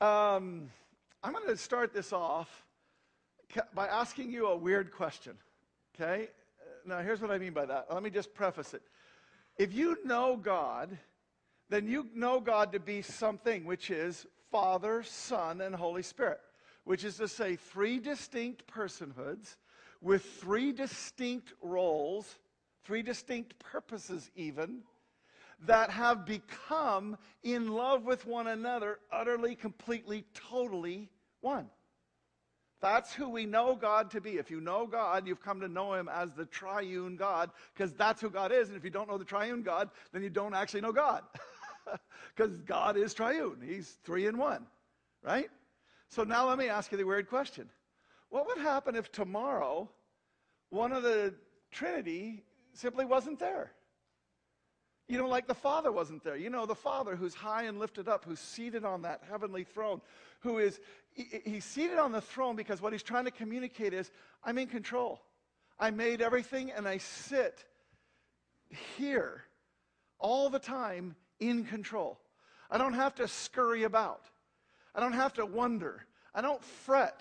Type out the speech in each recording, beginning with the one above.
Um, I'm going to start this off by asking you a weird question. Okay? Now, here's what I mean by that. Let me just preface it. If you know God, then you know God to be something, which is Father, Son, and Holy Spirit, which is to say, three distinct personhoods with three distinct roles, three distinct purposes, even, that have become in love with one another, utterly, completely, totally one. That's who we know God to be. If you know God, you've come to know Him as the triune God, because that's who God is. And if you don't know the triune God, then you don't actually know God. Because God is triune, He's three in one, right? So now let me ask you the weird question What would happen if tomorrow one of the Trinity simply wasn't there? You know, like the Father wasn't there. You know, the Father who's high and lifted up, who's seated on that heavenly throne, who is, he, he's seated on the throne because what he's trying to communicate is, I'm in control. I made everything and I sit here all the time in control. I don't have to scurry about. I don't have to wonder. I don't fret.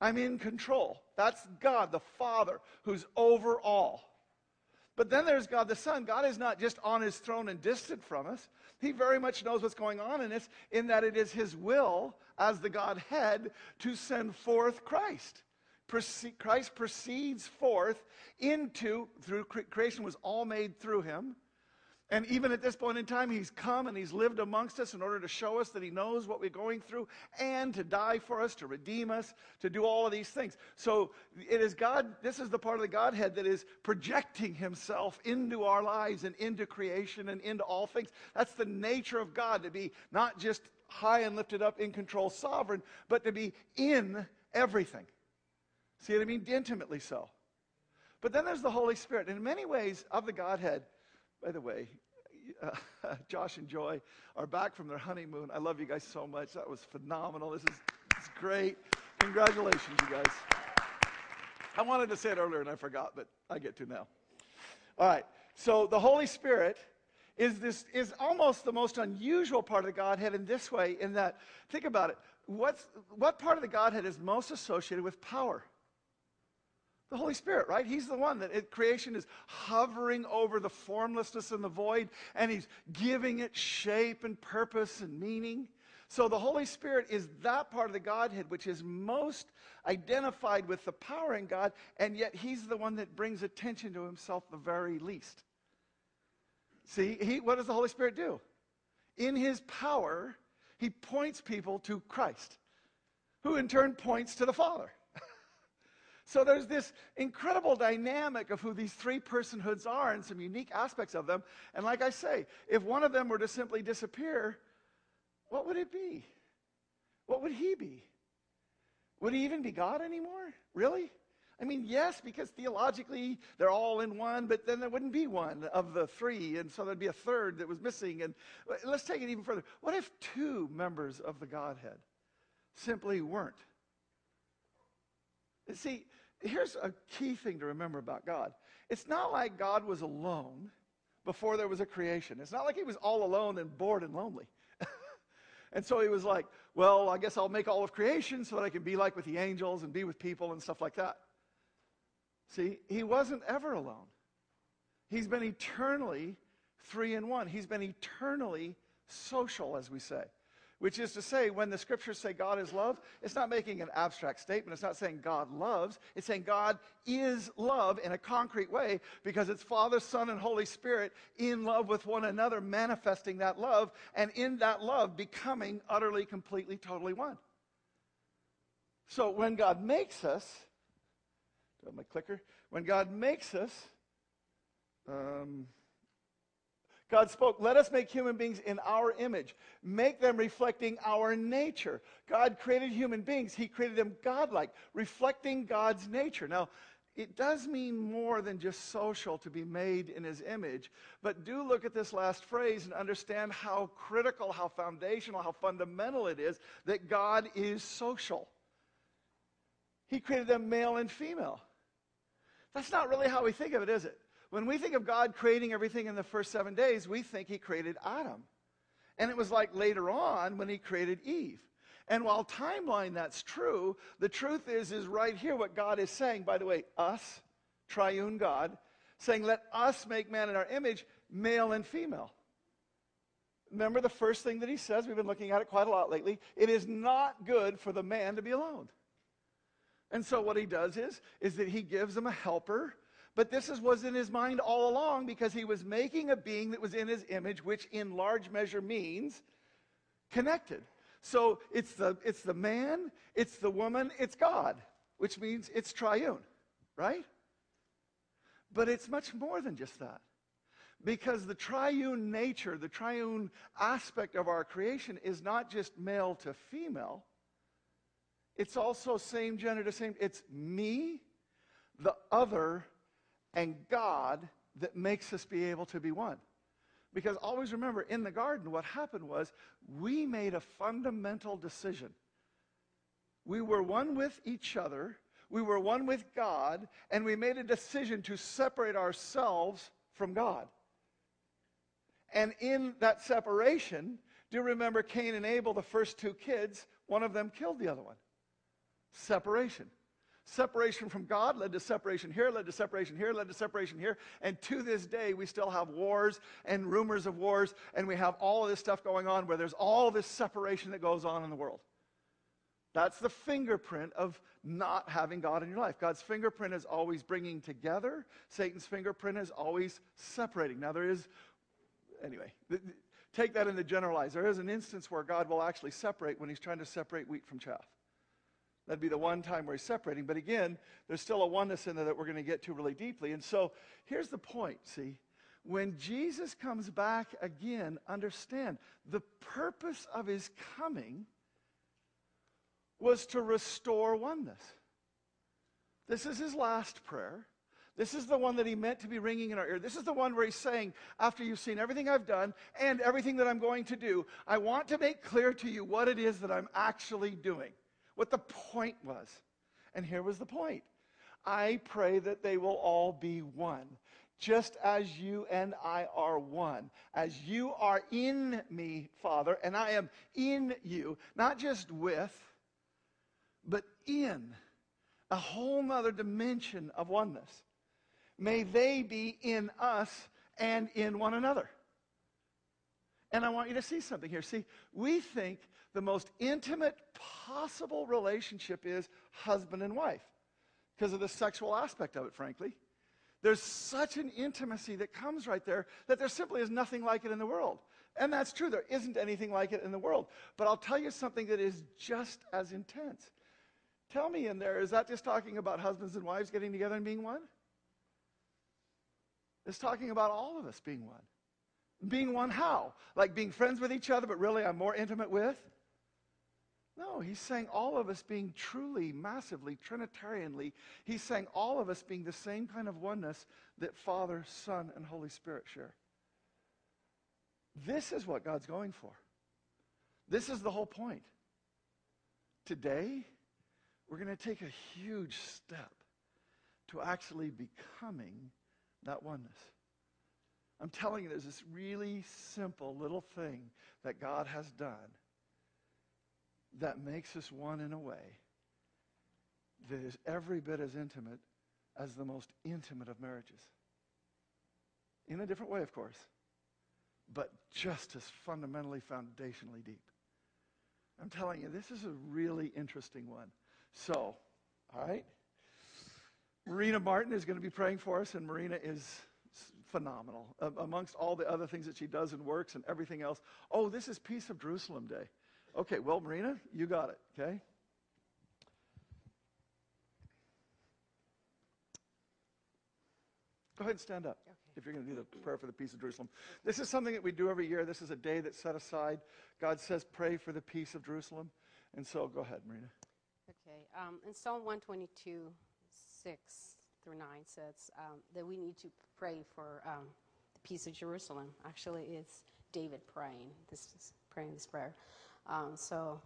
I'm in control. That's God, the Father, who's over all. But then there's God the Son. God is not just on his throne and distant from us. He very much knows what's going on in us, in that it is his will, as the Godhead, to send forth Christ. Christ proceeds forth into, through creation was all made through him. And even at this point in time, he's come and he's lived amongst us in order to show us that he knows what we're going through and to die for us, to redeem us, to do all of these things. So it is God, this is the part of the Godhead that is projecting himself into our lives and into creation and into all things. That's the nature of God, to be not just high and lifted up, in control, sovereign, but to be in everything. See what I mean? Intimately so. But then there's the Holy Spirit. In many ways, of the Godhead, by the way, uh, Josh and Joy are back from their honeymoon. I love you guys so much. That was phenomenal. This is, great. Congratulations, you guys. I wanted to say it earlier and I forgot, but I get to now. All right. So the Holy Spirit is this is almost the most unusual part of the Godhead in this way, in that, think about it. What's, what part of the Godhead is most associated with power? The Holy Spirit, right? He's the one that it, creation is hovering over the formlessness and the void, and He's giving it shape and purpose and meaning. So the Holy Spirit is that part of the Godhead which is most identified with the power in God, and yet He's the one that brings attention to Himself the very least. See, he, what does the Holy Spirit do? In His power, He points people to Christ, who in turn points to the Father. So there's this incredible dynamic of who these three personhoods are and some unique aspects of them. And like I say, if one of them were to simply disappear, what would it be? What would he be? Would he even be God anymore? Really? I mean, yes, because theologically they're all in one, but then there wouldn't be one of the three, and so there'd be a third that was missing. And let's take it even further. What if two members of the Godhead simply weren't? See, here's a key thing to remember about God it's not like God was alone before there was a creation, it's not like he was all alone and bored and lonely. and so he was like, well, I guess I'll make all of creation so that I can be like with the angels and be with people and stuff like that. See, he wasn't ever alone. He's been eternally three in one. He's been eternally social, as we say. Which is to say, when the scriptures say God is love, it's not making an abstract statement. It's not saying God loves. It's saying God is love in a concrete way because it's Father, Son, and Holy Spirit in love with one another, manifesting that love, and in that love becoming utterly, completely, totally one. So when God makes us, do I have my clicker? When God makes us, um, God spoke, let us make human beings in our image, make them reflecting our nature. God created human beings, He created them godlike, reflecting God's nature. Now, it does mean more than just social to be made in His image, but do look at this last phrase and understand how critical, how foundational, how fundamental it is that God is social. He created them male and female. That's not really how we think of it, is it? When we think of God creating everything in the first seven days, we think he created Adam. And it was like later on when he created Eve. And while timeline that's true, the truth is is right here what God is saying. By the way, us, triune God, saying, "Let us make man in our image, male and female." Remember the first thing that he says? We've been looking at it quite a lot lately. It is not good for the man to be alone. And so what he does is is that he gives him a helper but this is, was in his mind all along because he was making a being that was in his image, which in large measure means connected. So it's the, it's the man, it's the woman, it's God, which means it's triune, right? But it's much more than just that. Because the triune nature, the triune aspect of our creation is not just male to female, it's also same gender to same. It's me, the other, and God that makes us be able to be one. Because always remember, in the garden, what happened was we made a fundamental decision. We were one with each other, we were one with God, and we made a decision to separate ourselves from God. And in that separation, do you remember Cain and Abel, the first two kids? One of them killed the other one. Separation. Separation from God led to separation here, led to separation here, led to separation here. And to this day, we still have wars and rumors of wars, and we have all of this stuff going on where there's all this separation that goes on in the world. That's the fingerprint of not having God in your life. God's fingerprint is always bringing together, Satan's fingerprint is always separating. Now, there is, anyway, take that in the generalized. There is an instance where God will actually separate when he's trying to separate wheat from chaff. That'd be the one time where he's separating. But again, there's still a oneness in there that we're going to get to really deeply. And so here's the point see, when Jesus comes back again, understand the purpose of his coming was to restore oneness. This is his last prayer. This is the one that he meant to be ringing in our ear. This is the one where he's saying, after you've seen everything I've done and everything that I'm going to do, I want to make clear to you what it is that I'm actually doing what the point was. And here was the point I pray that they will all be one, just as you and I are one. As you are in me, Father, and I am in you, not just with, but in a whole nother dimension of oneness. May they be in us and in one another. And I want you to see something here. See, we think the most intimate possible relationship is husband and wife because of the sexual aspect of it, frankly. There's such an intimacy that comes right there that there simply is nothing like it in the world. And that's true, there isn't anything like it in the world. But I'll tell you something that is just as intense. Tell me in there, is that just talking about husbands and wives getting together and being one? It's talking about all of us being one. Being one how? Like being friends with each other, but really I'm more intimate with? No, he's saying all of us being truly, massively, Trinitarianly, he's saying all of us being the same kind of oneness that Father, Son, and Holy Spirit share. This is what God's going for. This is the whole point. Today, we're going to take a huge step to actually becoming that oneness. I'm telling you, there's this really simple little thing that God has done that makes us one in a way that is every bit as intimate as the most intimate of marriages. In a different way, of course, but just as fundamentally, foundationally deep. I'm telling you, this is a really interesting one. So, all right. Marina Martin is going to be praying for us, and Marina is phenomenal. Amongst all the other things that she does and works and everything else. Oh, this is Peace of Jerusalem Day. Okay, well, Marina, you got it, okay? Go ahead and stand up okay. if you're going to do the prayer for the peace of Jerusalem. This is something that we do every year. This is a day that's set aside. God says, pray for the peace of Jerusalem. And so go ahead, Marina. Okay. Um, in Psalm 122, 6 through 9 says um, that we need to pray for um, the peace of Jerusalem. Actually, it's David praying this, is praying this prayer. Um, so,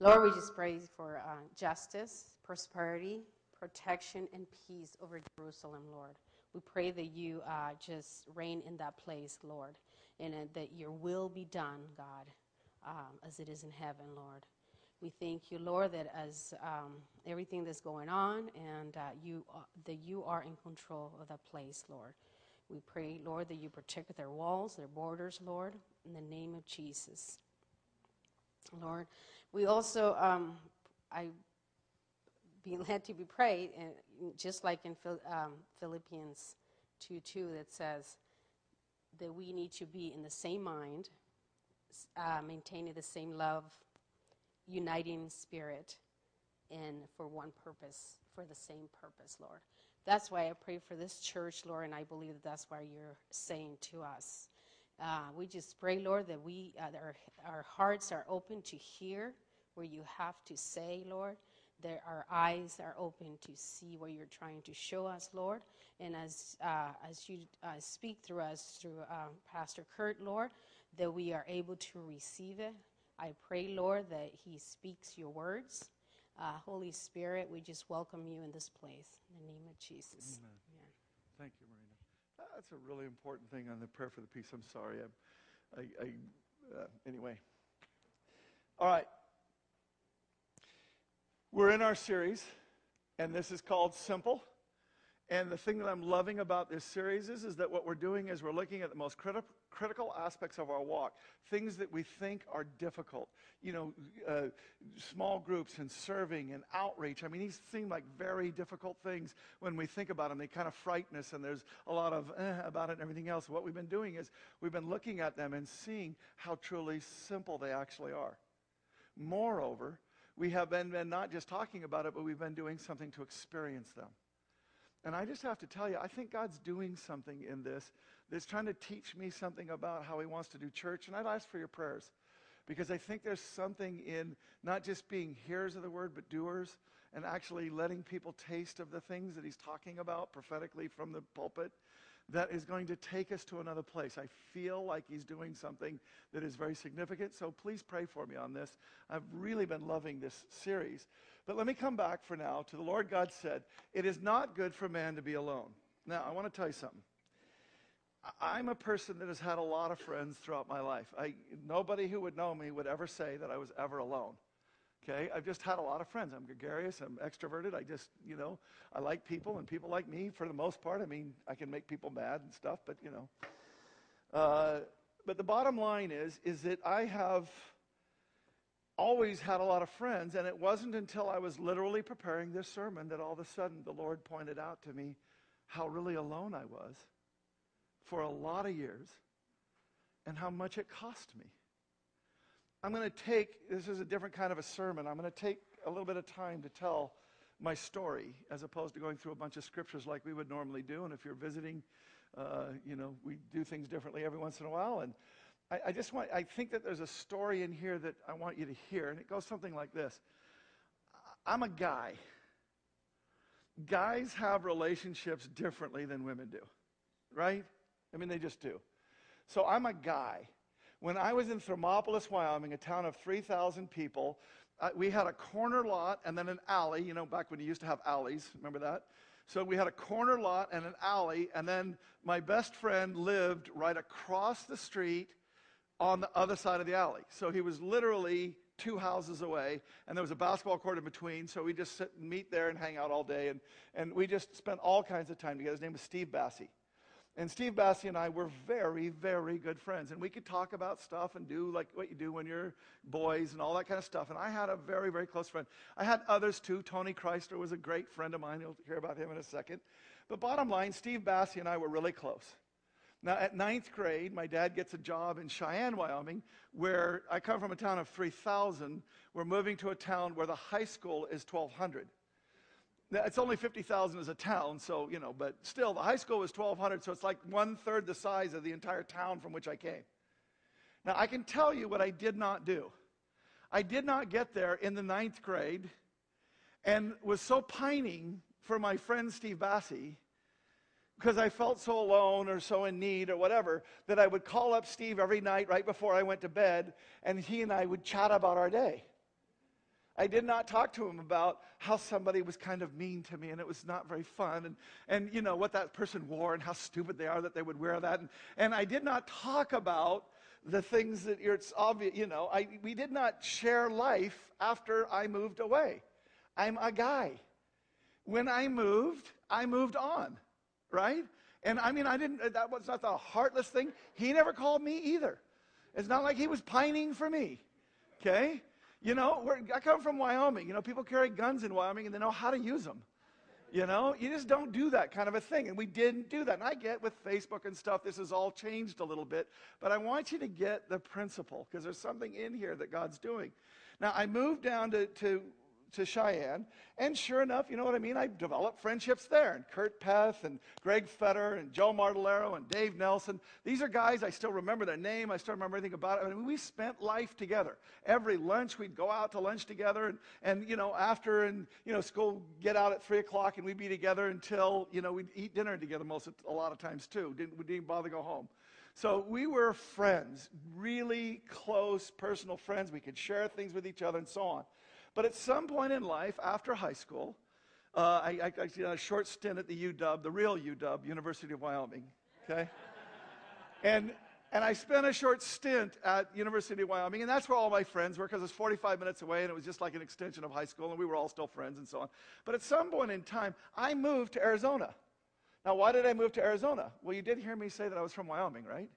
Lord, we just pray for uh, justice, prosperity, protection, and peace over Jerusalem, Lord. We pray that you uh, just reign in that place, Lord, and uh, that your will be done, God, um, as it is in heaven, Lord. We thank you, Lord, that as um, everything that's going on, and uh, you uh, that you are in control of that place, Lord. We pray, Lord, that you protect their walls, their borders, Lord, in the name of Jesus. Lord, we also, um, I being led to be prayed, and just like in um, Philippians 2 2, that says that we need to be in the same mind, uh, maintaining the same love, uniting spirit, and for one purpose, for the same purpose, Lord. That's why I pray for this church, Lord, and I believe that that's why you're saying to us. Uh, we just pray, Lord, that we uh, that our, our hearts are open to hear where you have to say, Lord. That our eyes are open to see what you're trying to show us, Lord. And as uh, as you uh, speak through us, through um, Pastor Kurt, Lord, that we are able to receive it. I pray, Lord, that He speaks your words. Uh, Holy Spirit, we just welcome you in this place. In the name of Jesus. Amen. Amen. Thank you. That's a really important thing on the prayer for the peace. I'm sorry. I, I, I uh, anyway. All right. We're in our series, and this is called Simple. And the thing that I'm loving about this series is, is that what we're doing is we're looking at the most criti- critical aspects of our walk, things that we think are difficult. You know, uh, small groups and serving and outreach. I mean, these seem like very difficult things when we think about them. They kind of frighten us, and there's a lot of eh, about it and everything else. What we've been doing is we've been looking at them and seeing how truly simple they actually are. Moreover, we have been, been not just talking about it, but we've been doing something to experience them. And I just have to tell you, I think God's doing something in this that's trying to teach me something about how He wants to do church. And I'd ask for your prayers because I think there's something in not just being hearers of the word, but doers and actually letting people taste of the things that He's talking about prophetically from the pulpit that is going to take us to another place. I feel like He's doing something that is very significant. So please pray for me on this. I've really been loving this series. But let me come back for now to the Lord God said, It is not good for man to be alone. Now, I want to tell you something. I'm a person that has had a lot of friends throughout my life. I, nobody who would know me would ever say that I was ever alone. Okay, I've just had a lot of friends. I'm gregarious. I'm extroverted. I just, you know, I like people, and people like me for the most part. I mean, I can make people mad and stuff, but you know. Uh, but the bottom line is, is that I have always had a lot of friends, and it wasn't until I was literally preparing this sermon that all of a sudden the Lord pointed out to me how really alone I was for a lot of years and how much it cost me. I'm going to take, this is a different kind of a sermon. I'm going to take a little bit of time to tell my story as opposed to going through a bunch of scriptures like we would normally do. And if you're visiting, uh, you know, we do things differently every once in a while. And I, I just want, I think that there's a story in here that I want you to hear, and it goes something like this I'm a guy. Guys have relationships differently than women do, right? I mean, they just do. So I'm a guy. When I was in Thermopolis, Wyoming, a town of 3,000 people, uh, we had a corner lot and then an alley, you know, back when you used to have alleys. Remember that? So we had a corner lot and an alley, and then my best friend lived right across the street on the other side of the alley. So he was literally two houses away, and there was a basketball court in between. So we just sit and meet there and hang out all day. And, and we just spent all kinds of time together. His name was Steve Bassey. And Steve Bassey and I were very, very good friends. And we could talk about stuff and do like what you do when you're boys and all that kind of stuff. And I had a very, very close friend. I had others too. Tony Chrysler was a great friend of mine. You'll hear about him in a second. But bottom line, Steve Bassey and I were really close. Now, at ninth grade, my dad gets a job in Cheyenne, Wyoming, where I come from a town of 3,000. We're moving to a town where the high school is 1,200. It's only 50,000 as a town, so, you know, but still, the high school was 1,200, so it's like one third the size of the entire town from which I came. Now, I can tell you what I did not do. I did not get there in the ninth grade and was so pining for my friend Steve Bassey because I felt so alone or so in need or whatever that I would call up Steve every night right before I went to bed, and he and I would chat about our day. I did not talk to him about how somebody was kind of mean to me and it was not very fun and, and you know what that person wore and how stupid they are that they would wear that. And, and I did not talk about the things that it's obvious, you know, I, we did not share life after I moved away. I'm a guy. When I moved, I moved on, right? And I mean, I didn't, that was not the heartless thing. He never called me either. It's not like he was pining for me, okay? You know, I come from Wyoming. You know, people carry guns in Wyoming and they know how to use them. You know, you just don't do that kind of a thing. And we didn't do that. And I get with Facebook and stuff, this has all changed a little bit. But I want you to get the principle because there's something in here that God's doing. Now, I moved down to, to to Cheyenne. And sure enough, you know what I mean? I developed friendships there. And Kurt Peth and Greg Fetter and Joe Martellero and Dave Nelson. These are guys, I still remember their name. I still remember everything about it. I mean, we spent life together. Every lunch, we'd go out to lunch together. And, and you know, after and, you know, school, get out at 3 o'clock and we'd be together until, you know, we'd eat dinner together most of, a lot of times too. Didn't, we didn't bother to go home. So we were friends, really close personal friends. We could share things with each other and so on. But at some point in life, after high school, uh, I, I, I did a short stint at the UW, the real UW, University of Wyoming. Okay? and, and I spent a short stint at University of Wyoming, and that's where all my friends were because it's 45 minutes away and it was just like an extension of high school, and we were all still friends and so on. But at some point in time, I moved to Arizona. Now, why did I move to Arizona? Well, you did hear me say that I was from Wyoming, right?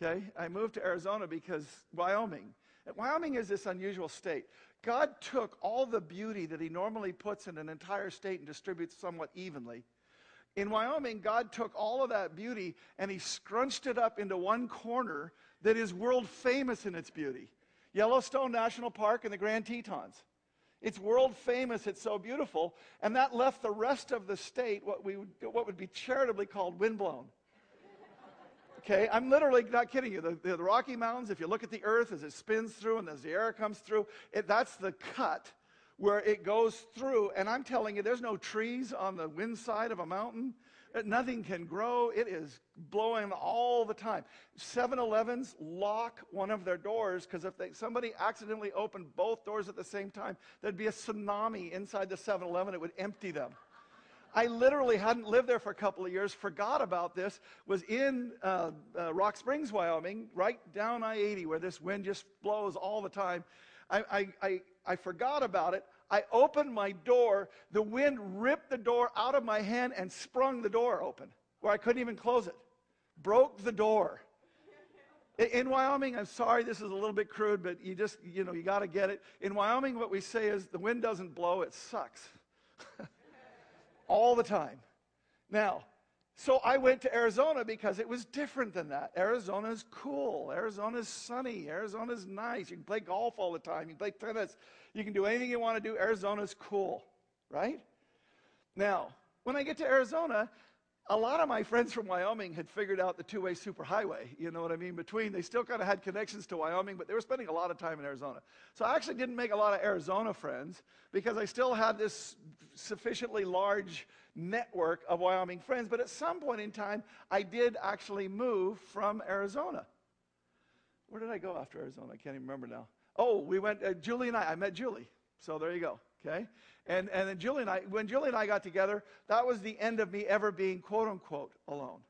Okay? I moved to Arizona because Wyoming. Wyoming is this unusual state. God took all the beauty that he normally puts in an entire state and distributes somewhat evenly. In Wyoming, God took all of that beauty and he scrunched it up into one corner that is world famous in its beauty Yellowstone National Park and the Grand Tetons. It's world famous, it's so beautiful, and that left the rest of the state what, we what would be charitably called windblown. Okay, I'm literally not kidding you. The, the, the, Rocky Mountains, if you look at the earth as it spins through and as the air comes through, it, that's the cut where it goes through. And I'm telling you, there's no trees on the wind side of a mountain. Uh, nothing can grow. It is blowing all the time. 7 Elevens lock one of their doors because if they, somebody accidentally opened both doors at the same time, there'd be a tsunami inside the 7 Eleven. It would empty them. I literally hadn't lived there for a couple of years, forgot about this, was in uh, uh, Rock Springs, Wyoming, right down I 80, where this wind just blows all the time. I, I, I, I forgot about it. I opened my door. The wind ripped the door out of my hand and sprung the door open, where I couldn't even close it. Broke the door. In Wyoming, I'm sorry, this is a little bit crude, but you just, you know, you got to get it. In Wyoming, what we say is the wind doesn't blow, it sucks. all the time. Now, so I went to Arizona because it was different than that. Arizona's cool. Arizona's sunny. Arizona's nice. You can play golf all the time. You can play tennis. You can do anything you want to do. Arizona's cool, right? Now, when I get to Arizona, a lot of my friends from Wyoming had figured out the two way superhighway. You know what I mean? Between, they still kind of had connections to Wyoming, but they were spending a lot of time in Arizona. So I actually didn't make a lot of Arizona friends because I still had this sufficiently large network of Wyoming friends. But at some point in time, I did actually move from Arizona. Where did I go after Arizona? I can't even remember now. Oh, we went, uh, Julie and I, I met Julie. So there you go, okay? And, and then Julie and I, when Julie and I got together, that was the end of me ever being quote unquote alone.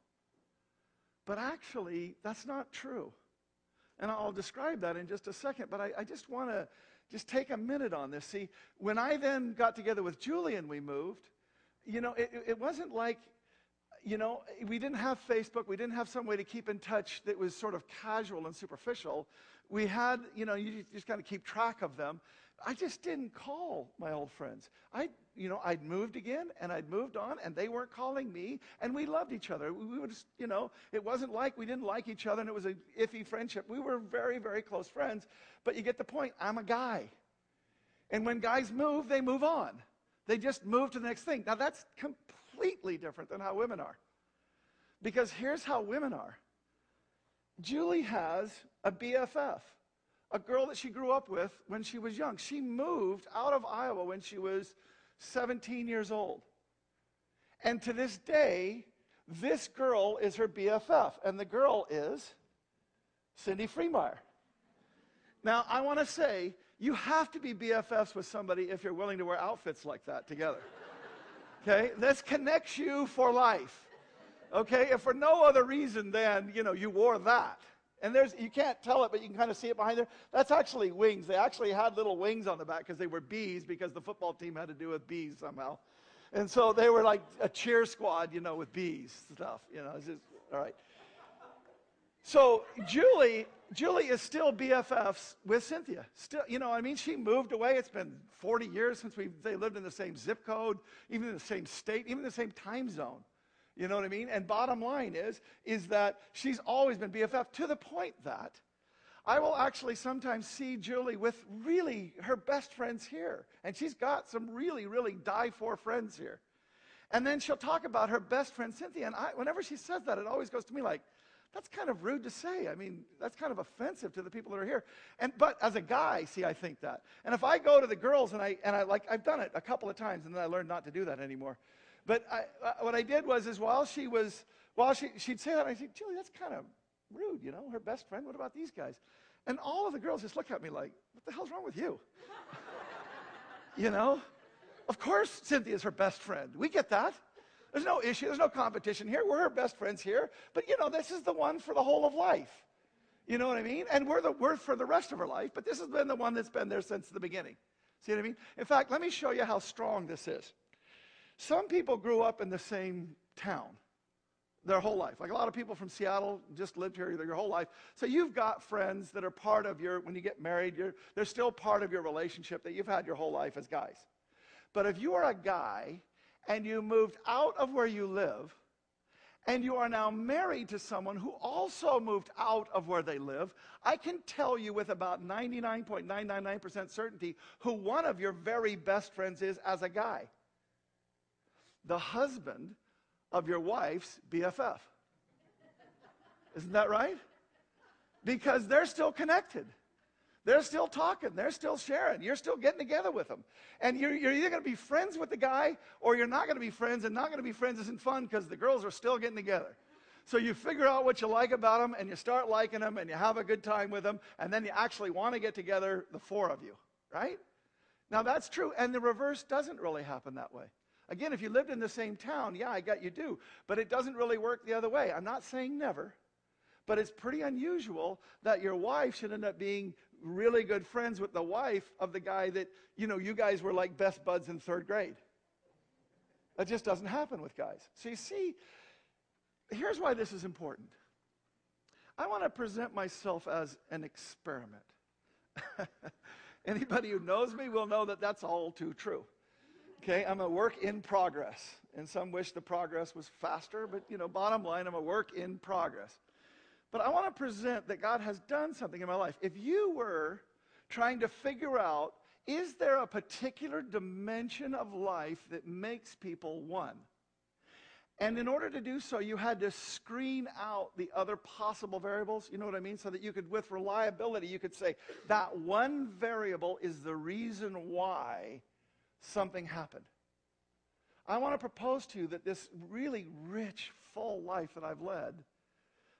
But actually, that's not true. And I'll describe that in just a second, but I, I just want to just take a minute on this. See, when I then got together with Julie and we moved, you know, it, it wasn't like, you know, we didn't have Facebook. We didn't have some way to keep in touch that was sort of casual and superficial. We had, you know, you just kind of keep track of them. I just didn't call my old friends. I, you know, I'd moved again and I'd moved on and they weren't calling me and we loved each other. We, we would, you know, it wasn't like we didn't like each other and it was an iffy friendship. We were very, very close friends. But you get the point. I'm a guy. And when guys move, they move on. They just move to the next thing. Now that's completely different than how women are. Because here's how women are. Julie has a BFF a girl that she grew up with when she was young. She moved out of Iowa when she was 17 years old. And to this day, this girl is her BFF, and the girl is Cindy Freemeyer. Now, I want to say, you have to be BFFs with somebody if you're willing to wear outfits like that together. Okay? This connects you for life. Okay? If for no other reason than, you know, you wore that. And there's, you can't tell it, but you can kind of see it behind there. That's actually wings. They actually had little wings on the back because they were bees, because the football team had to do with bees somehow. And so they were like a cheer squad, you know, with bees stuff. You know, it's just, all right. So Julie, Julie is still BFFs with Cynthia. Still, you know, I mean, she moved away. It's been 40 years since we they lived in the same zip code, even in the same state, even the same time zone. You know what I mean? And bottom line is, is that she's always been BFF to the point that I will actually sometimes see Julie with really her best friends here. And she's got some really, really die for friends here. And then she'll talk about her best friend Cynthia. And I, whenever she says that, it always goes to me like, that's kind of rude to say. I mean, that's kind of offensive to the people that are here. And but as a guy, see, I think that. And if I go to the girls and I and I like I've done it a couple of times and then I learned not to do that anymore. But I, uh, what I did was is while she was while she she'd say that I said, Julie, that's kind of rude, you know, her best friend. What about these guys? And all of the girls just look at me like, what the hell's wrong with you? you know? Of course Cynthia's her best friend. We get that. There's no issue. There's no competition here. We're her best friends here. But, you know, this is the one for the whole of life. You know what I mean? And we're the worth for the rest of her life, but this has been the one that's been there since the beginning. See what I mean? In fact, let me show you how strong this is. Some people grew up in the same town their whole life. Like a lot of people from Seattle just lived here their whole life. So you've got friends that are part of your, when you get married, they're still part of your relationship that you've had your whole life as guys. But if you are a guy and you moved out of where you live, and you are now married to someone who also moved out of where they live, I can tell you with about 99.999% certainty who one of your very best friends is as a guy. The husband of your wife's BFF. Isn't that right? Because they're still connected. They're still talking. They're still sharing. You're still getting together with them. And you're, you're either going to be friends with the guy or you're not going to be friends. And not going to be friends isn't fun because the girls are still getting together. So you figure out what you like about them and you start liking them and you have a good time with them. And then you actually want to get together, the four of you, right? Now that's true. And the reverse doesn't really happen that way. Again, if you lived in the same town, yeah, I got you do. But it doesn't really work the other way. I'm not saying never. But it's pretty unusual that your wife should end up being really good friends with the wife of the guy that, you know, you guys were like best buds in third grade. That just doesn't happen with guys. So you see, here's why this is important. I want to present myself as an experiment. Anybody who knows me will know that that's all too true. Okay, I'm a work in progress. And some wish the progress was faster, but you know, bottom line, I'm a work in progress. But I want to present that God has done something in my life. If you were trying to figure out, is there a particular dimension of life that makes people one? And in order to do so, you had to screen out the other possible variables. You know what I mean? So that you could, with reliability, you could say that one variable is the reason why something happened. I want to propose to you that this really rich, full life that I've led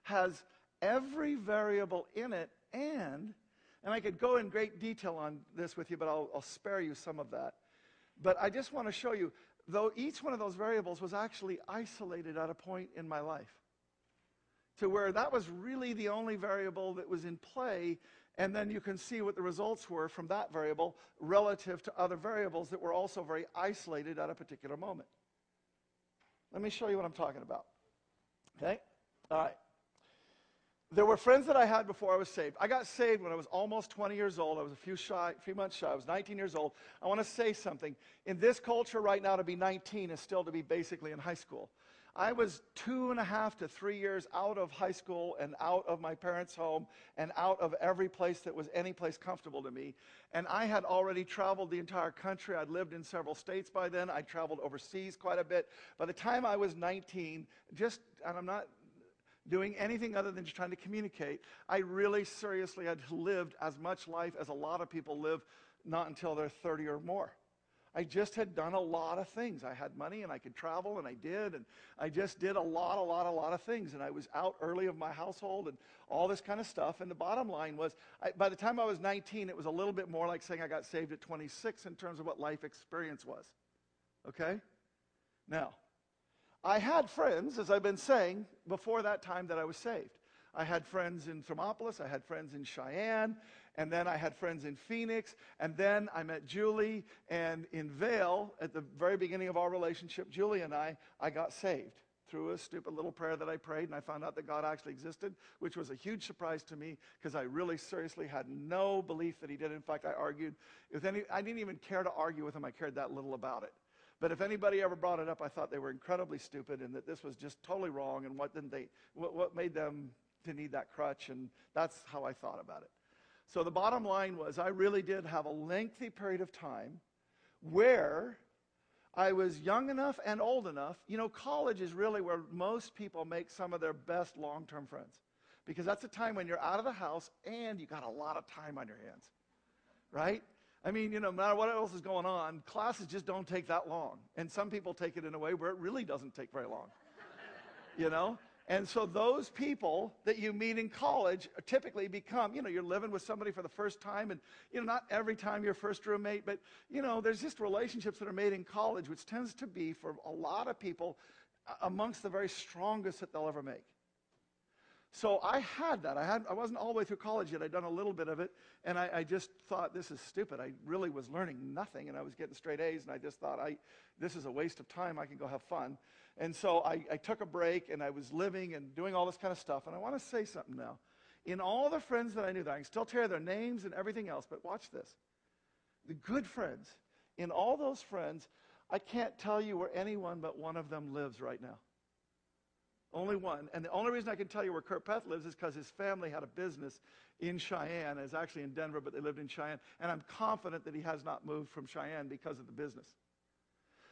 has every variable in it and and I could go in great detail on this with you, but I'll, I'll spare you some of that. But I just want to show you, though each one of those variables was actually isolated at a point in my life, to where that was really the only variable that was in play, and then you can see what the results were from that variable relative to other variables that were also very isolated at a particular moment. Let me show you what I'm talking about. Okay? All right. There were friends that I had before I was saved. I got saved when I was almost 20 years old. I was a few, shy, few months shy. I was 19 years old. I want to say something. In this culture right now, to be 19 is still to be basically in high school. I was two and a half to three years out of high school and out of my parents' home and out of every place that was any place comfortable to me. And I had already traveled the entire country. I'd lived in several states by then. I traveled overseas quite a bit. By the time I was 19, just, and I'm not doing anything other than just trying to communicate. I really seriously had lived as much life as a lot of people live not until they're 30 or more. I just had done a lot of things. I had money and I could travel and I did. And I just did a lot, a lot, a lot of things. And I was out early of my household and all this kind of stuff. And the bottom line was, I, by the time I was 19, it was a little bit more like saying I got saved at 26 in terms of what life experience was. Okay? Now, I had friends, as I've been saying, before that time that I was saved. I had friends in Thermopolis, I had friends in Cheyenne, and then I had friends in Phoenix, and then I met Julie, and in Vail, at the very beginning of our relationship, Julie and I, I got saved through a stupid little prayer that I prayed, and I found out that God actually existed, which was a huge surprise to me because I really seriously had no belief that He did. In fact, I argued with any, I didn't even care to argue with Him, I cared that little about it. But if anybody ever brought it up, I thought they were incredibly stupid and that this was just totally wrong. And what didn't they? What, what made them to need that crutch? And that's how I thought about it. So the bottom line was, I really did have a lengthy period of time where I was young enough and old enough. You know, college is really where most people make some of their best long-term friends because that's a time when you're out of the house and you got a lot of time on your hands, right? I mean, you know, no matter what else is going on, classes just don't take that long. And some people take it in a way where it really doesn't take very long. you know? And so those people that you meet in college typically become, you know, you're living with somebody for the first time, and, you know, not every time your first roommate, but, you know, there's just relationships that are made in college, which tends to be, for a lot of people, amongst the very strongest that they'll ever make. So I had that. I, had, I wasn't all the way through college yet. I'd done a little bit of it, and I, I, just thought, this is stupid. I really was learning nothing, and I was getting straight A's, and I just thought, I, this is a waste of time. I can go have fun. And so I, I took a break, and I was living and doing all this kind of stuff. And I want to say something now. In all the friends that I knew, that I can still you their names and everything else, but watch this. The good friends, in all those friends, I can't tell you where anyone but one of them lives right now. Only one. And the only reason I can tell you where Kurt Peth lives is because his family had a business in Cheyenne. It's actually in Denver, but they lived in Cheyenne. And I'm confident that he has not moved from Cheyenne because of the business.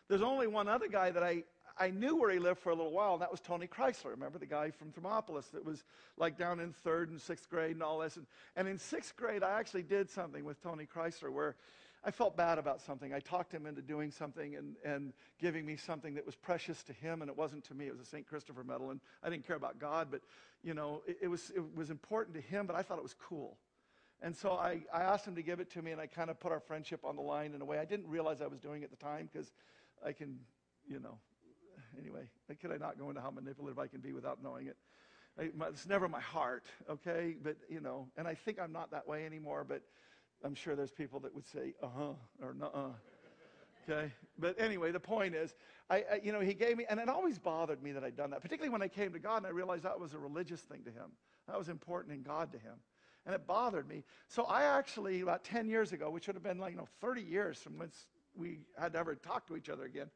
There's only one other guy that I, I knew where he lived for a little while, and that was Tony Chrysler. Remember the guy from Thermopolis that was like down in third and sixth grade and all this. And, and in sixth grade, I actually did something with Tony Chrysler where I felt bad about something. I talked him into doing something and, and giving me something that was precious to him, and it wasn't to me. It was a St. Christopher medal, and I didn't care about God, but, you know, it, it, was, it was important to him, but I thought it was cool. And so I, I asked him to give it to me, and I kind of put our friendship on the line in a way I didn't realize I was doing at the time because I can, you know, anyway, could I not go into how manipulative I can be without knowing it? I, my, it's never my heart, okay? But, you know, and I think I'm not that way anymore, but I'm sure there's people that would say, uh huh, or nuh uh. Okay? But anyway, the point is, I, I, you know, he gave me, and it always bothered me that I'd done that, particularly when I came to God and I realized that was a religious thing to him. That was important in God to him. And it bothered me. So I actually, about 10 years ago, which would have been like, you know, 30 years from when we had ever talked to each other again,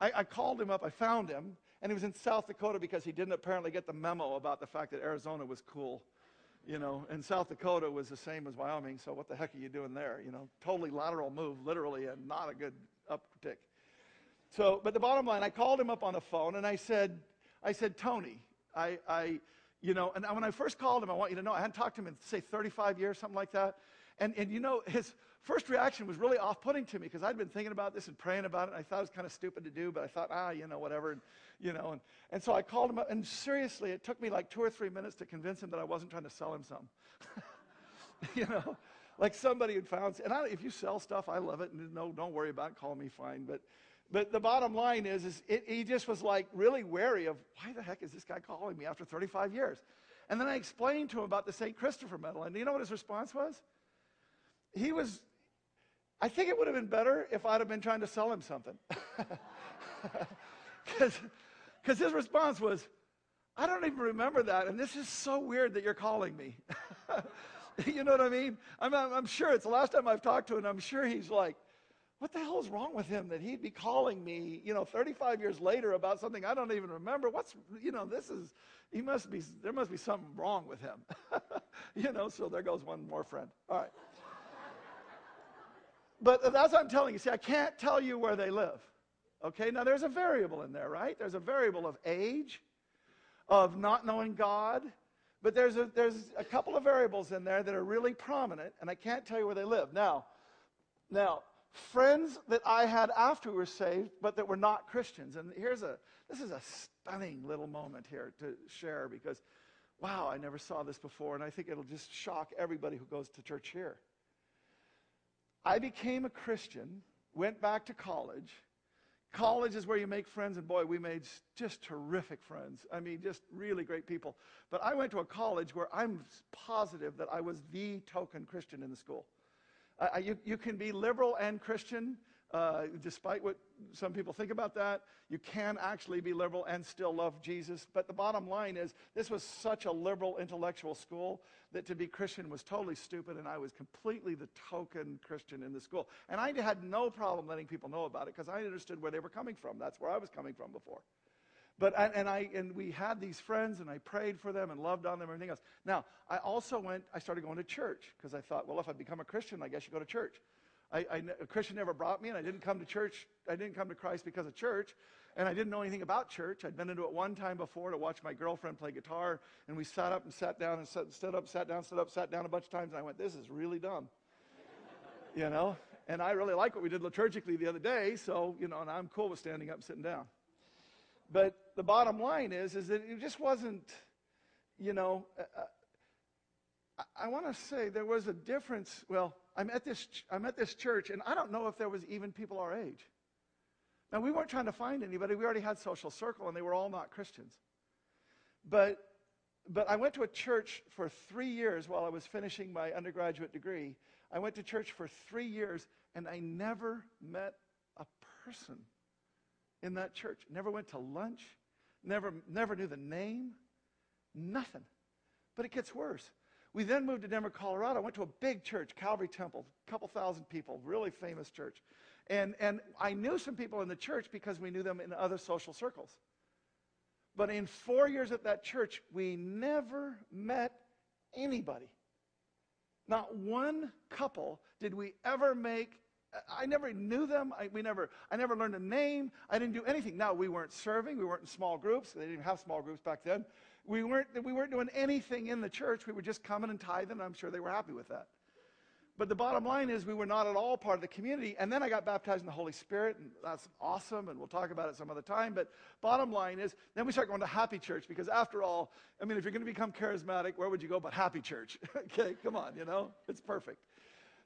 I, I called him up, I found him, and he was in South Dakota because he didn't apparently get the memo about the fact that Arizona was cool you know, and South Dakota was the same as Wyoming, so what the heck are you doing there? You know, totally lateral move, literally, and not a good uptick. So, but the bottom line, I called him up on the phone and I said, I said, Tony, I, I, you know, and when I first called him, I want you to know, I hadn't talked to him in, say, 35 years, something like that. And, and you know, his first reaction was really off putting to me because I'd been thinking about this and praying about it. And I thought it was kind of stupid to do, but I thought, ah, you know, whatever. And, you know, and, and so I called him up. And seriously, it took me like two or three minutes to convince him that I wasn't trying to sell him something. you know, like somebody had found, and I, if you sell stuff, I love it. And no, don't worry about it. Call me fine. But, but the bottom line is, is it, he just was like really wary of why the heck is this guy calling me after 35 years? And then I explained to him about the St. Christopher medal. And you know what his response was? he was, I think it would have been better if I'd have been trying to sell him something. Because his response was, I don't even remember that, and this is so weird that you're calling me. you know what I mean? I'm, I'm, sure it's the last time I've talked to him, I'm sure he's like, what the hell is wrong with him that he'd be calling me, you know, 35 years later about something I don't even remember? What's, you know, this is, he must be, there must be something wrong with him. you know, so there goes one more friend. All right. But that's what I'm telling you. See, I can't tell you where they live. Okay, now there's a variable in there, right? There's a variable of age, of not knowing God, but there's a, there's a couple of variables in there that are really prominent, and I can't tell you where they live. Now, now, friends that I had after we were saved, but that were not Christians. And here's a, this is a stunning little moment here to share because, wow, I never saw this before, and I think it'll just shock everybody who goes to church here. I became a Christian, went back to college, College is where you make friends, and boy, we made just terrific friends. I mean, just really great people. But I went to a college where I'm positive that I was the token Christian in the school. Uh, you, you can be liberal and Christian, uh, despite what some people think about that. You can actually be liberal and still love Jesus. But the bottom line is, this was such a liberal intellectual school that to be Christian was totally stupid, and I was completely the token Christian in the school. And I had no problem letting people know about it because I understood where they were coming from. That's where I was coming from before. But and, and I and we had these friends, and I prayed for them and loved on them, and everything else. Now I also went. I started going to church because I thought, well, if I become a Christian, I guess you go to church. I, I, a Christian never brought me, and I didn't come to church. I didn't come to Christ because of church, and I didn't know anything about church. I'd been into it one time before to watch my girlfriend play guitar, and we sat up and sat down and sat, stood up, sat down, stood up, sat down a bunch of times, and I went, "This is really dumb," you know. And I really like what we did liturgically the other day, so you know, and I'm cool with standing up, and sitting down. But the bottom line is, is that it just wasn't, you know, I, I want to say there was a difference. Well, I'm at this, I'm at this church, and I don't know if there was even people our age. Now, we weren't trying to find anybody. We already had social circle, and they were all not Christians. But, but I went to a church for three years while I was finishing my undergraduate degree. I went to church for three years, and I never met a person in that church. Never went to lunch. Never, never knew the name. Nothing. But it gets worse. We then moved to Denver, Colorado. I went to a big church, Calvary Temple, a couple thousand people, really famous church. And, and I knew some people in the church because we knew them in other social circles. But in four years at that church, we never met anybody. Not one couple did we ever make. I never knew them. I, we never, I never learned a name. I didn't do anything. Now, we weren't serving. We weren't in small groups. They didn't have small groups back then. We weren't, we weren't doing anything in the church. We were just coming and tithing, and I'm sure they were happy with that. But the bottom line is, we were not at all part of the community. And then I got baptized in the Holy Spirit, and that's awesome, and we'll talk about it some other time. But bottom line is, then we start going to Happy Church, because after all, I mean, if you're going to become charismatic, where would you go but Happy Church? okay, come on, you know? It's perfect.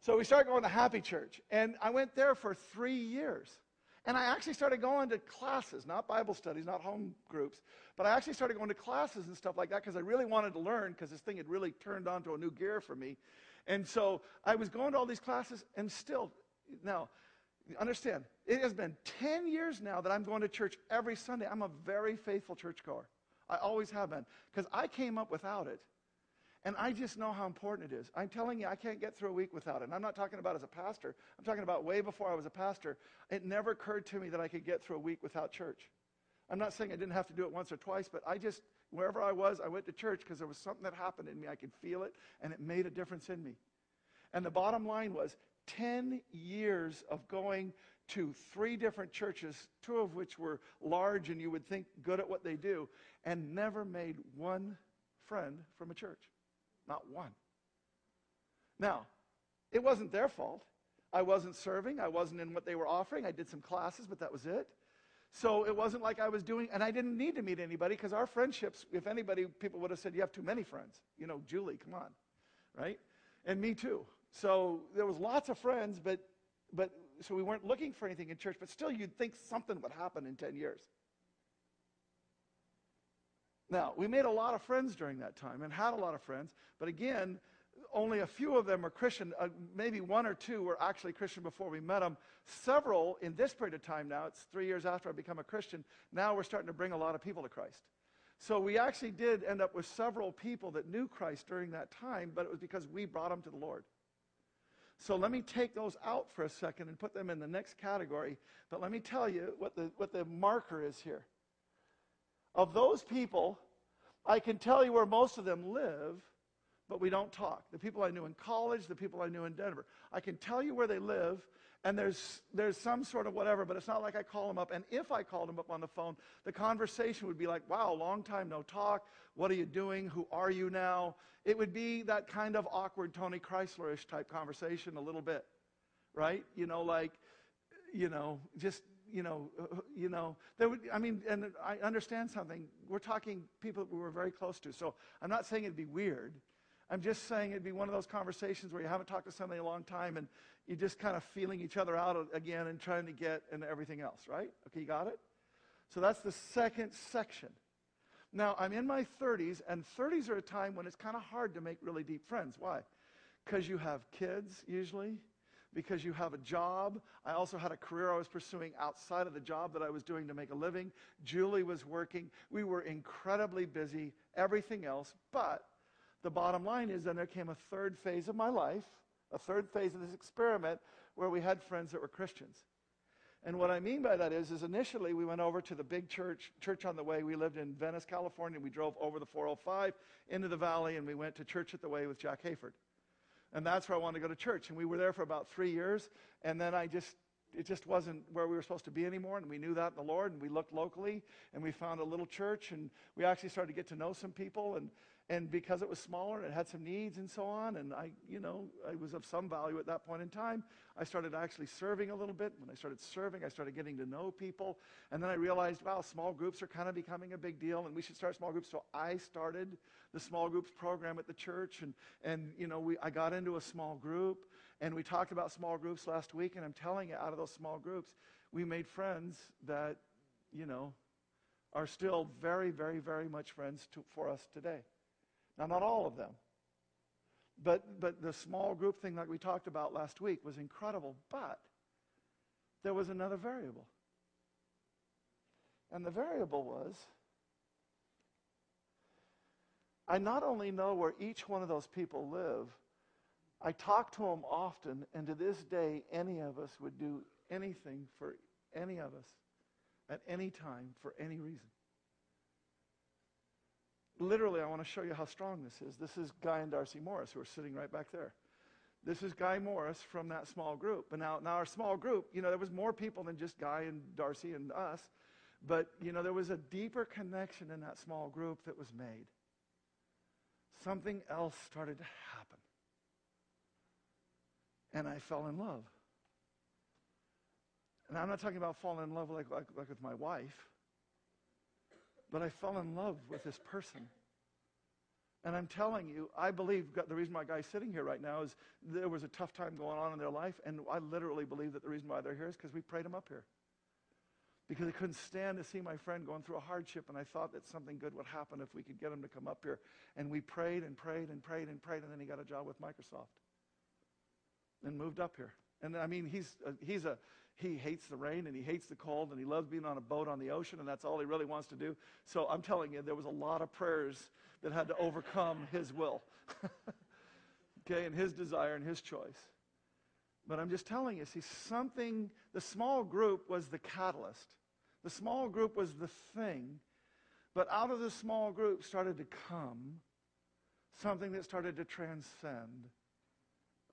So we started going to Happy Church, and I went there for three years. And I actually started going to classes, not Bible studies, not home groups, but I actually started going to classes and stuff like that because I really wanted to learn because this thing had really turned on to a new gear for me. And so I was going to all these classes and still, now, understand, it has been 10 years now that I'm going to church every Sunday. I'm a very faithful churchgoer. I always have been because I came up without it. And I just know how important it is. I'm telling you, I can't get through a week without it. And I'm not talking about as a pastor. I'm talking about way before I was a pastor. It never occurred to me that I could get through a week without church. I'm not saying I didn't have to do it once or twice, but I just, wherever I was, I went to church because there was something that happened in me. I could feel it, and it made a difference in me. And the bottom line was 10 years of going to three different churches, two of which were large and you would think good at what they do, and never made one friend from a church. Not one. Now, it wasn't their fault. I wasn't serving. I wasn't in what they were offering. I did some classes, but that was it. So it wasn't like I was doing, and I didn't need to meet anybody because our friendships, if anybody, people would have said, You have too many friends. You know, Julie, come on. Right? And me too. So there was lots of friends, but, but so we weren't looking for anything in church, but still you'd think something would happen in 10 years. Now, we made a lot of friends during that time and had a lot of friends, but again, only a few of them were Christian. Uh, maybe one or two were actually Christian before we met them. Several in this period of time now, it's three years after I become a Christian, now we're starting to bring a lot of people to Christ. So we actually did end up with several people that knew Christ during that time, but it was because we brought them to the Lord. So let me take those out for a second and put them in the next category. But let me tell you what the, what the marker is here. Of those people, I can tell you where most of them live, but we don't talk. The people I knew in college, the people I knew in Denver. I can tell you where they live, and there's, there's some sort of whatever, but it's not like I call them up. And if I called them up on the phone, the conversation would be like, wow, long time no talk. What are you doing? Who are you now? It would be that kind of awkward Tony Chryslerish type conversation a little bit, right? You know, like, you know, just you know, uh, you know, there would, I mean, and I understand something. We're talking people we were very close to. So I'm not saying it'd be weird. I'm just saying it'd be one of those conversations where you haven't talked to somebody in a long time and you're just kind of feeling each other out again and trying to get and everything else, right? Okay, you got it? So that's the second section. Now, I'm in my 30s, and 30s are a time when it's kind of hard to make really deep friends. Why? Because you have kids, usually, because you have a job. I also had a career I was pursuing outside of the job that I was doing to make a living. Julie was working. We were incredibly busy, everything else. But the bottom line is, then there came a third phase of my life, a third phase of this experiment, where we had friends that were Christians. And what I mean by that is, is initially we went over to the big church, Church on the Way. We lived in Venice, California. We drove over the 405 into the valley, and we went to Church at the Way with Jack Hayford. And that's where I wanted to go to church. And we were there for about three years. And then I just, it just wasn't where we were supposed to be anymore. And we knew that in the Lord. And we looked locally, and we found a little church. And we actually started to get to know some people. And and because it was smaller and it had some needs and so on, and I, you know, I was of some value at that point in time, I started actually serving a little bit. When I started serving, I started getting to know people. And then I realized, wow, small groups are kind of becoming a big deal, and we should start small groups. So I started the small groups program at the church, and, and you know, we, I got into a small group, and we talked about small groups last week, and I'm telling you, out of those small groups, we made friends that, you know, are still very, very, very much friends to, for us today. Now, not all of them. But, but the small group thing that we talked about last week was incredible. But there was another variable. And the variable was I not only know where each one of those people live, I talk to them often, and to this day, any of us would do anything for any of us at any time for any reason literally, I want to show you how strong this is. This is Guy and Darcy Morris, who are sitting right back there. This is Guy Morris from that small group. But now, now our small group, you know, there was more people than just Guy and Darcy and us. But, you know, there was a deeper connection in that small group that was made. Something else started to happen. And I fell in love. And I'm not talking about falling in love like, like, like with my wife. But I fell in love with this person. And I'm telling you, I believe the reason my guy's sitting here right now is there was a tough time going on in their life. And I literally believe that the reason why they're here is because we prayed them up here. Because I couldn't stand to see my friend going through a hardship. And I thought that something good would happen if we could get him to come up here. And we prayed and prayed and prayed and prayed. And then he got a job with Microsoft and moved up here. And I mean, he's a, he's a, he hates the rain and he hates the cold and he loves being on a boat on the ocean and that's all he really wants to do. So I'm telling you, there was a lot of prayers that had to overcome his will, okay, and his desire and his choice. But I'm just telling you, see, something, the small group was the catalyst. The small group was the thing. But out of the small group started to come something that started to transcend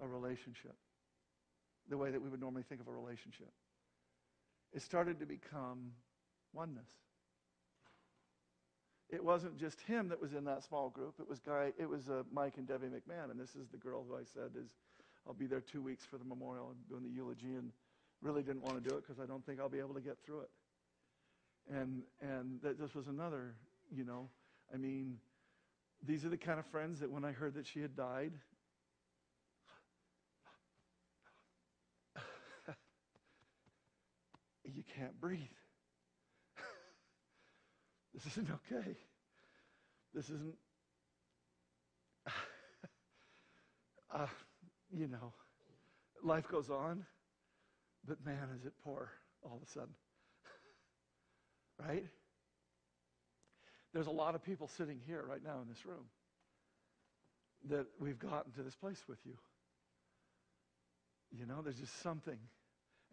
a relationship the way that we would normally think of a relationship. It started to become oneness. It wasn't just him that was in that small group. It was guy. It was uh, Mike and Debbie McMahon, and this is the girl who I said is, I'll be there two weeks for the memorial and doing the eulogy, and really didn't want to do it because I don't think I'll be able to get through it. And and that this was another, you know, I mean, these are the kind of friends that when I heard that she had died, you can't breathe. this isn't okay. This isn't, uh, you know, life goes on, but man, is it poor all of a sudden. right? There's a lot of people sitting here right now in this room that we've gotten to this place with you. You know, there's just something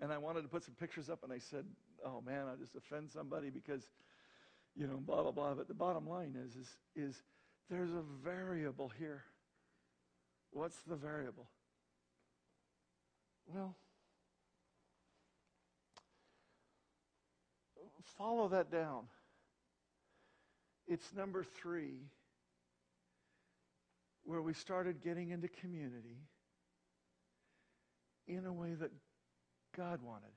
and I wanted to put some pictures up, and I said, "Oh man, I just offend somebody because, you know, blah blah blah." But the bottom line is, is, is there's a variable here. What's the variable? Well, follow that down. It's number three, where we started getting into community in a way that God wanted.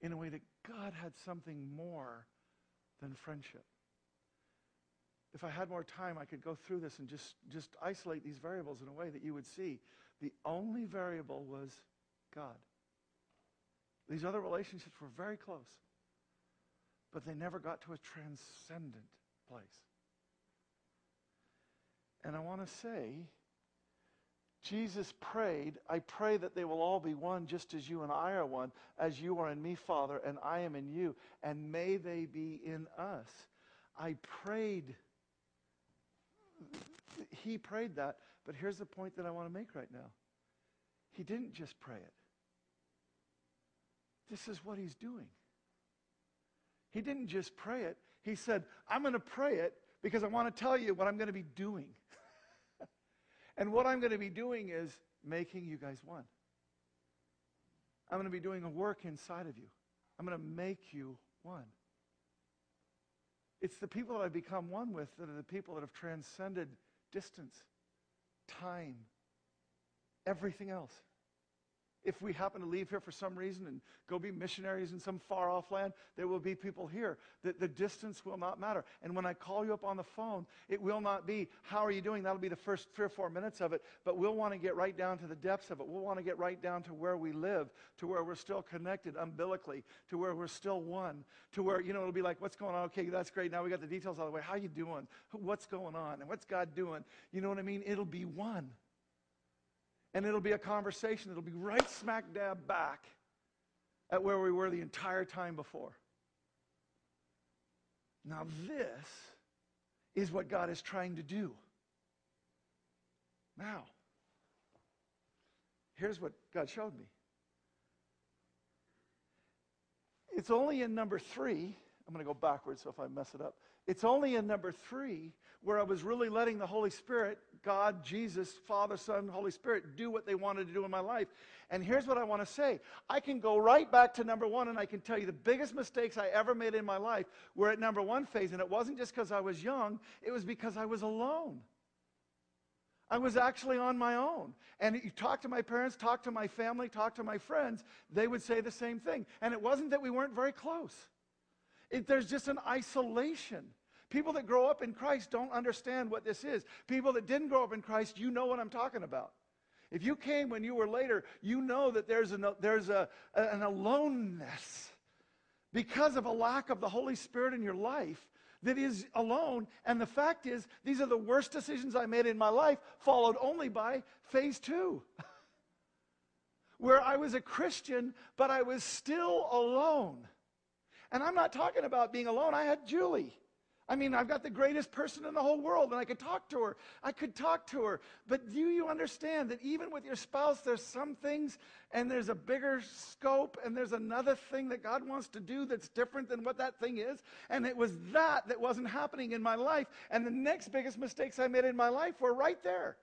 In a way that God had something more than friendship. if I had more time, I could go through this and just, just isolate these variables in a way that you would see. The only variable was God. These other relationships were very close, but they never got to a transcendent place. And I want to say, Jesus prayed, I pray that they will all be one just as you and I are one, as you are in me, Father, and I am in you, and may they be in us. I prayed, he prayed that, but here's the point that I want to make right now. He didn't just pray it. This is what he's doing. He didn't just pray it. He said, I'm going to pray it because I want to tell you what I'm going to be doing. And what I'm going to be doing is making you guys one. I'm going to be doing a work inside of you. I'm going to make you one. It's the people that I've become one with that are the people that have transcended distance, time, everything else if we happen to leave here for some reason and go be missionaries in some far off land, there will be people here. that the distance will not matter. And when I call you up on the phone, it will not be, How are you doing? That'll be the first three or four minutes of it. But we'll want to get right down to the depths of it. We'll want to get right down to where we live, to where we're still connected umbilically, to where we're still one, to where, you know, it'll be like, What's going on? Okay, that's great. Now we got the details out of the way. How you doing? What's going on? And what's God doing? You know what I mean? It'll be one and it'll be a conversation that'll be right smack dab back at where we were the entire time before. Now, this is what God is trying to do. Now, here's what God showed me. It's only in number three. I'm going to go backwards, so if I mess it up. It's only in number three where I was really letting the Holy Spirit, God, Jesus, Father, Son, Holy Spirit, do what they wanted to do in my life. And here's what I want to say I can go right back to number one, and I can tell you the biggest mistakes I ever made in my life were at number one phase. And it wasn't just because I was young, it was because I was alone. I was actually on my own. And you talk to my parents, talk to my family, talk to my friends, they would say the same thing. And it wasn't that we weren't very close. It, there's just an isolation. People that grow up in Christ don't understand what this is. People that didn't grow up in Christ, you know what I'm talking about. If you came when you were later, you know that there's, an, there's a, an aloneness because of a lack of the Holy Spirit in your life that is alone. And the fact is, these are the worst decisions I made in my life, followed only by phase two, where I was a Christian, but I was still alone. And I'm not talking about being alone. I had Julie. I mean, I've got the greatest person in the whole world, and I could talk to her. I could talk to her. But do you understand that even with your spouse, there's some things, and there's a bigger scope, and there's another thing that God wants to do that's different than what that thing is? And it was that that wasn't happening in my life. And the next biggest mistakes I made in my life were right there.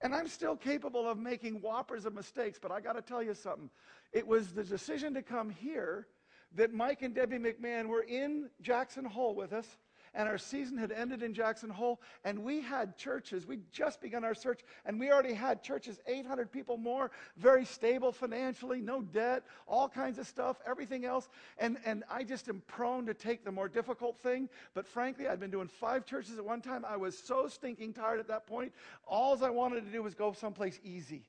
And I'm still capable of making whoppers of mistakes, but I got to tell you something. It was the decision to come here that Mike and Debbie McMahon were in Jackson Hole with us, and our season had ended in Jackson Hole, and we had churches. We'd just begun our search, and we already had churches, 800 people more, very stable financially, no debt, all kinds of stuff, everything else. And, and I just am prone to take the more difficult thing. But frankly, I'd been doing five churches at one time. I was so stinking tired at that point. All I wanted to do was go someplace easy.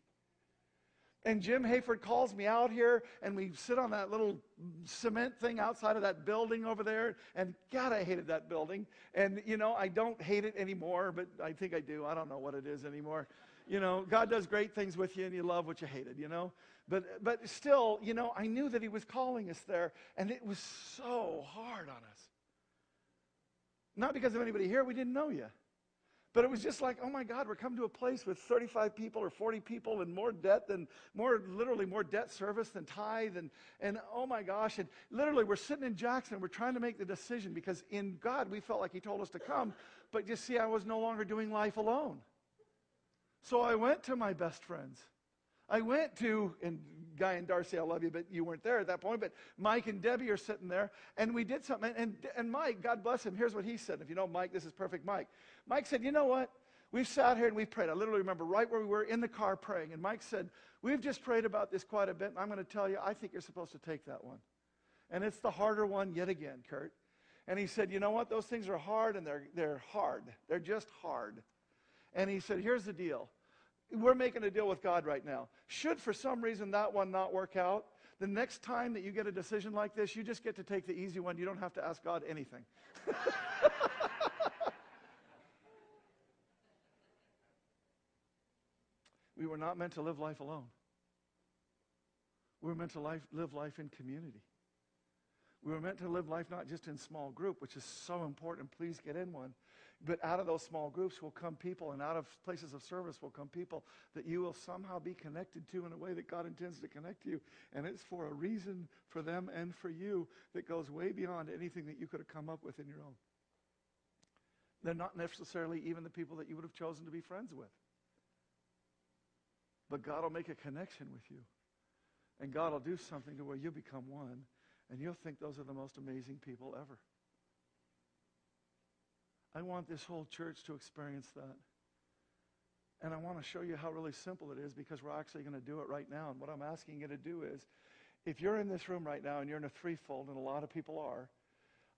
And Jim Hayford calls me out here, and we sit on that little cement thing outside of that building over there. And God, I hated that building. And, you know, I don't hate it anymore, but I think I do. I don't know what it is anymore. You know, God does great things with you, and you love what you hated, you know? But, but still, you know, I knew that He was calling us there, and it was so hard on us. Not because of anybody here, we didn't know you. But it was just like, oh my God, we're coming to a place with 35 people or 40 people and more debt than, more, literally more debt service than tithe. And, and oh my gosh. And literally, we're sitting in Jackson. We're trying to make the decision because in God, we felt like He told us to come. But you see, I was no longer doing life alone. So I went to my best friends. I went to, and Guy and Darcy, I love you, but you weren't there at that point. But Mike and Debbie are sitting there, and we did something. And, and Mike, God bless him, here's what he said. If you know Mike, this is perfect Mike. Mike said, You know what? We've sat here and we've prayed. I literally remember right where we were in the car praying. And Mike said, We've just prayed about this quite a bit. And I'm going to tell you, I think you're supposed to take that one. And it's the harder one yet again, Kurt. And he said, You know what? Those things are hard and they're, they're hard. They're just hard. And he said, Here's the deal. We're making a deal with God right now. Should for some reason that one not work out, the next time that you get a decision like this, you just get to take the easy one. You don't have to ask God anything. we were not meant to live life alone. We were meant to life, live life in community. We were meant to live life not just in small group, which is so important. Please get in one. But out of those small groups will come people, and out of places of service will come people that you will somehow be connected to in a way that God intends to connect you. And it's for a reason for them and for you that goes way beyond anything that you could have come up with in your own. They're not necessarily even the people that you would have chosen to be friends with. But God will make a connection with you. And God will do something to where you become one, and you'll think those are the most amazing people ever. I want this whole church to experience that. And I want to show you how really simple it is because we're actually going to do it right now. And what I'm asking you to do is if you're in this room right now and you're in a threefold, and a lot of people are,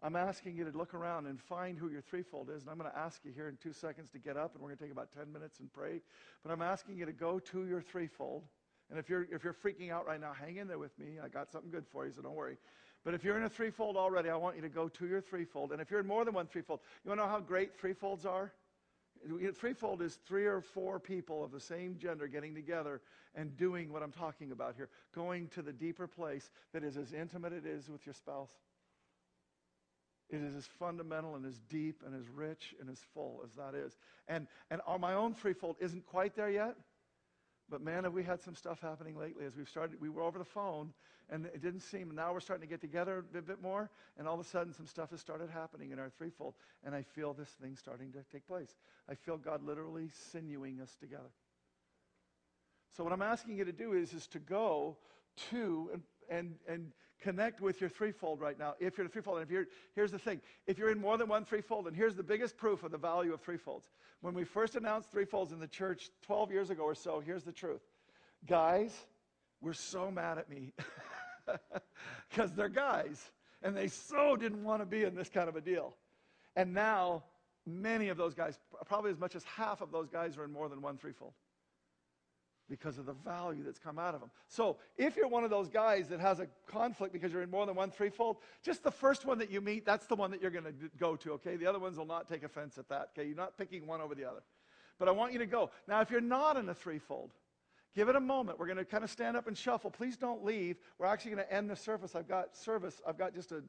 I'm asking you to look around and find who your threefold is. And I'm going to ask you here in two seconds to get up, and we're going to take about 10 minutes and pray. But I'm asking you to go to your threefold. And if you're, if you're freaking out right now, hang in there with me. I got something good for you, so don't worry. But if you're in a threefold already, I want you to go to your threefold. And if you're in more than one threefold, you want to know how great threefolds are? Threefold is three or four people of the same gender getting together and doing what I'm talking about here, going to the deeper place that is as intimate it is with your spouse. It is as fundamental and as deep and as rich and as full as that is. And, and our, my own threefold isn't quite there yet, but man, have we had some stuff happening lately as we've started. We were over the phone, and it didn't seem. Now we're starting to get together a bit more, and all of a sudden, some stuff has started happening in our threefold, and I feel this thing starting to take place. I feel God literally sinewing us together. So what I'm asking you to do is, is to go to and and and connect with your threefold right now. If you're a threefold, and if you're, here's the thing: if you're in more than one threefold, and here's the biggest proof of the value of threefolds. When we first announced threefolds in the church 12 years ago or so, here's the truth, guys, were so mad at me because they're guys, and they so didn't want to be in this kind of a deal, and now many of those guys, probably as much as half of those guys, are in more than one threefold because of the value that's come out of them. So, if you're one of those guys that has a conflict because you're in more than one threefold, just the first one that you meet, that's the one that you're going to go to, okay? The other ones will not take offense at that, okay? You're not picking one over the other. But I want you to go. Now, if you're not in a threefold, give it a moment. We're going to kind of stand up and shuffle. Please don't leave. We're actually going to end the service. I've got service. I've got just a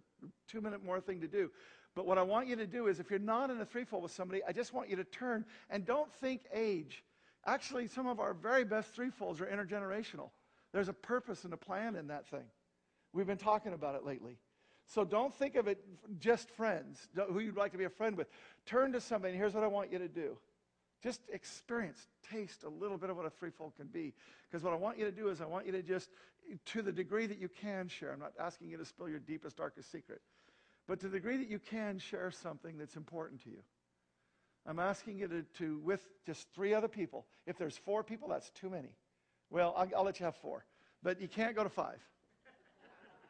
two minute more thing to do. But what I want you to do is if you're not in a threefold with somebody, I just want you to turn and don't think age. Actually, some of our very best threefolds are intergenerational. There's a purpose and a plan in that thing. We've been talking about it lately. So don't think of it just friends, who you'd like to be a friend with. Turn to somebody, and here's what I want you to do. Just experience, taste a little bit of what a threefold can be. Because what I want you to do is I want you to just, to the degree that you can share, I'm not asking you to spill your deepest, darkest secret, but to the degree that you can share something that's important to you. I'm asking you to, to, with just three other people. If there's four people, that's too many. Well, I'll, I'll let you have four, but you can't go to five.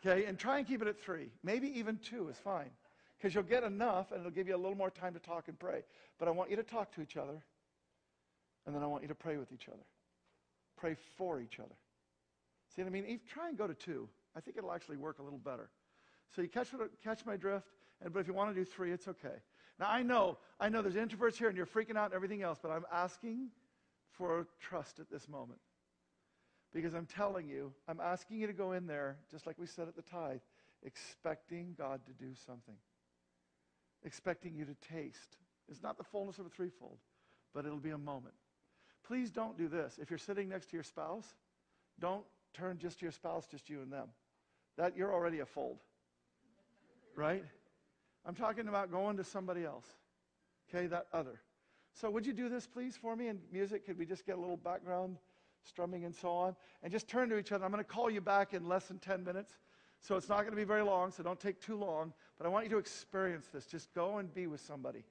Okay, and try and keep it at three. Maybe even two is fine, because you'll get enough, and it'll give you a little more time to talk and pray. But I want you to talk to each other, and then I want you to pray with each other. Pray for each other. See what I mean? If, try and go to two. I think it'll actually work a little better. So you catch, catch my drift, and, but if you want to do three, it's okay. Now, I know, I know there's introverts here and you're freaking out and everything else, but I'm asking for trust at this moment. Because I'm telling you, I'm asking you to go in there, just like we said at the tithe, expecting God to do something. Expecting you to taste. It's not the fullness of a threefold, but it'll be a moment. Please don't do this. If you're sitting next to your spouse, don't turn just to your spouse, just you and them. That you're already a fold. Right? I'm talking about going to somebody else. Okay, that other. So would you do this, please, for me? And music, could we just get a little background strumming and so on? And just turn to each other. I'm going to call you back in less than 10 minutes. So it's not going to be very long, so don't take too long. But I want you to experience this. Just go and be with somebody.